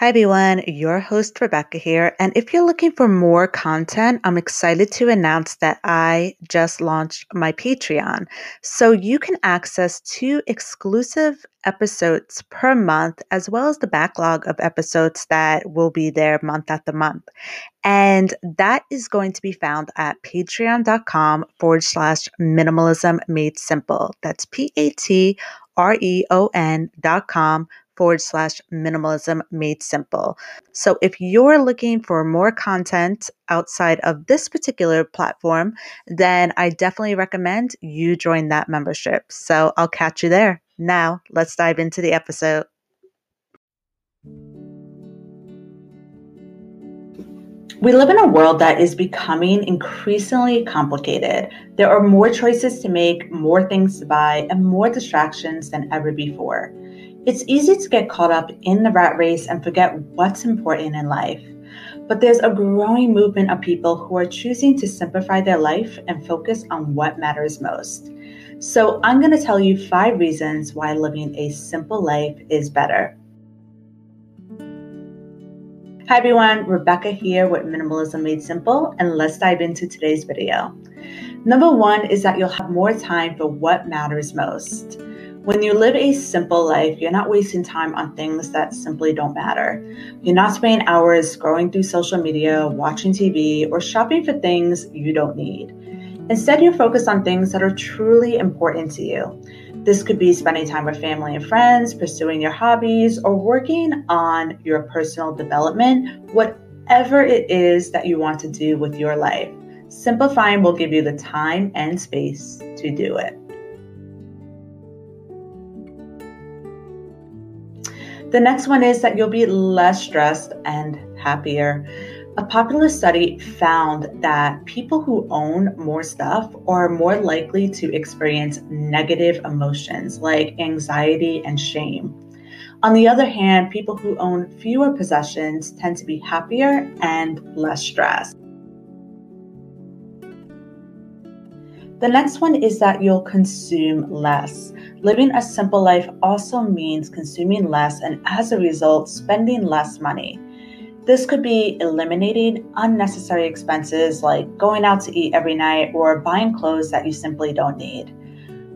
Hi everyone, your host Rebecca here. And if you're looking for more content, I'm excited to announce that I just launched my Patreon. So you can access two exclusive episodes per month, as well as the backlog of episodes that will be there month after month. And that is going to be found at patreon.com forward slash minimalism made simple. That's P A T R E O N dot com forward slash minimalism made simple. So if you're looking for more content outside of this particular platform, then I definitely recommend you join that membership. So I'll catch you there. Now, let's dive into the episode. We live in a world that is becoming increasingly complicated. There are more choices to make, more things to buy, and more distractions than ever before. It's easy to get caught up in the rat race and forget what's important in life. But there's a growing movement of people who are choosing to simplify their life and focus on what matters most. So, I'm going to tell you five reasons why living a simple life is better. Hi everyone, Rebecca here with Minimalism Made Simple, and let's dive into today's video. Number one is that you'll have more time for what matters most. When you live a simple life, you're not wasting time on things that simply don't matter. You're not spending hours scrolling through social media, watching TV, or shopping for things you don't need. Instead, you're focused on things that are truly important to you. This could be spending time with family and friends, pursuing your hobbies, or working on your personal development, whatever it is that you want to do with your life. Simplifying will give you the time and space to do it. The next one is that you'll be less stressed and happier. A popular study found that people who own more stuff are more likely to experience negative emotions like anxiety and shame. On the other hand, people who own fewer possessions tend to be happier and less stressed. The next one is that you'll consume less. Living a simple life also means consuming less and as a result, spending less money. This could be eliminating unnecessary expenses like going out to eat every night or buying clothes that you simply don't need.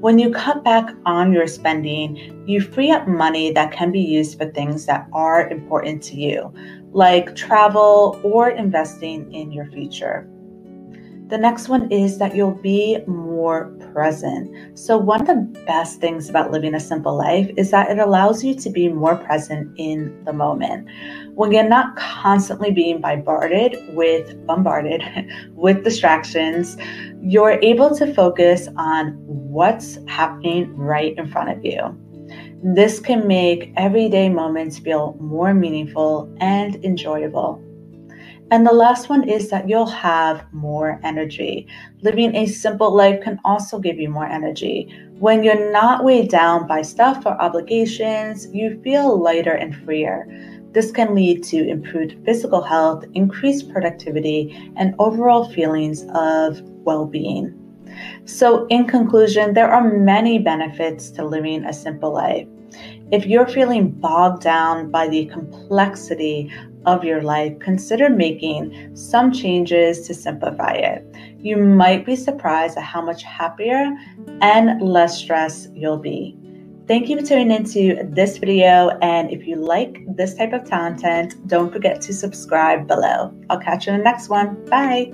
When you cut back on your spending, you free up money that can be used for things that are important to you, like travel or investing in your future. The next one is that you'll be more present. So, one of the best things about living a simple life is that it allows you to be more present in the moment. When you're not constantly being bombarded with bombarded with distractions, you're able to focus on what's happening right in front of you. This can make everyday moments feel more meaningful and enjoyable. And the last one is that you'll have more energy. Living a simple life can also give you more energy. When you're not weighed down by stuff or obligations, you feel lighter and freer. This can lead to improved physical health, increased productivity, and overall feelings of well being. So, in conclusion, there are many benefits to living a simple life. If you're feeling bogged down by the complexity of your life, consider making some changes to simplify it. You might be surprised at how much happier and less stressed you'll be. Thank you for tuning into this video. And if you like this type of content, don't forget to subscribe below. I'll catch you in the next one. Bye.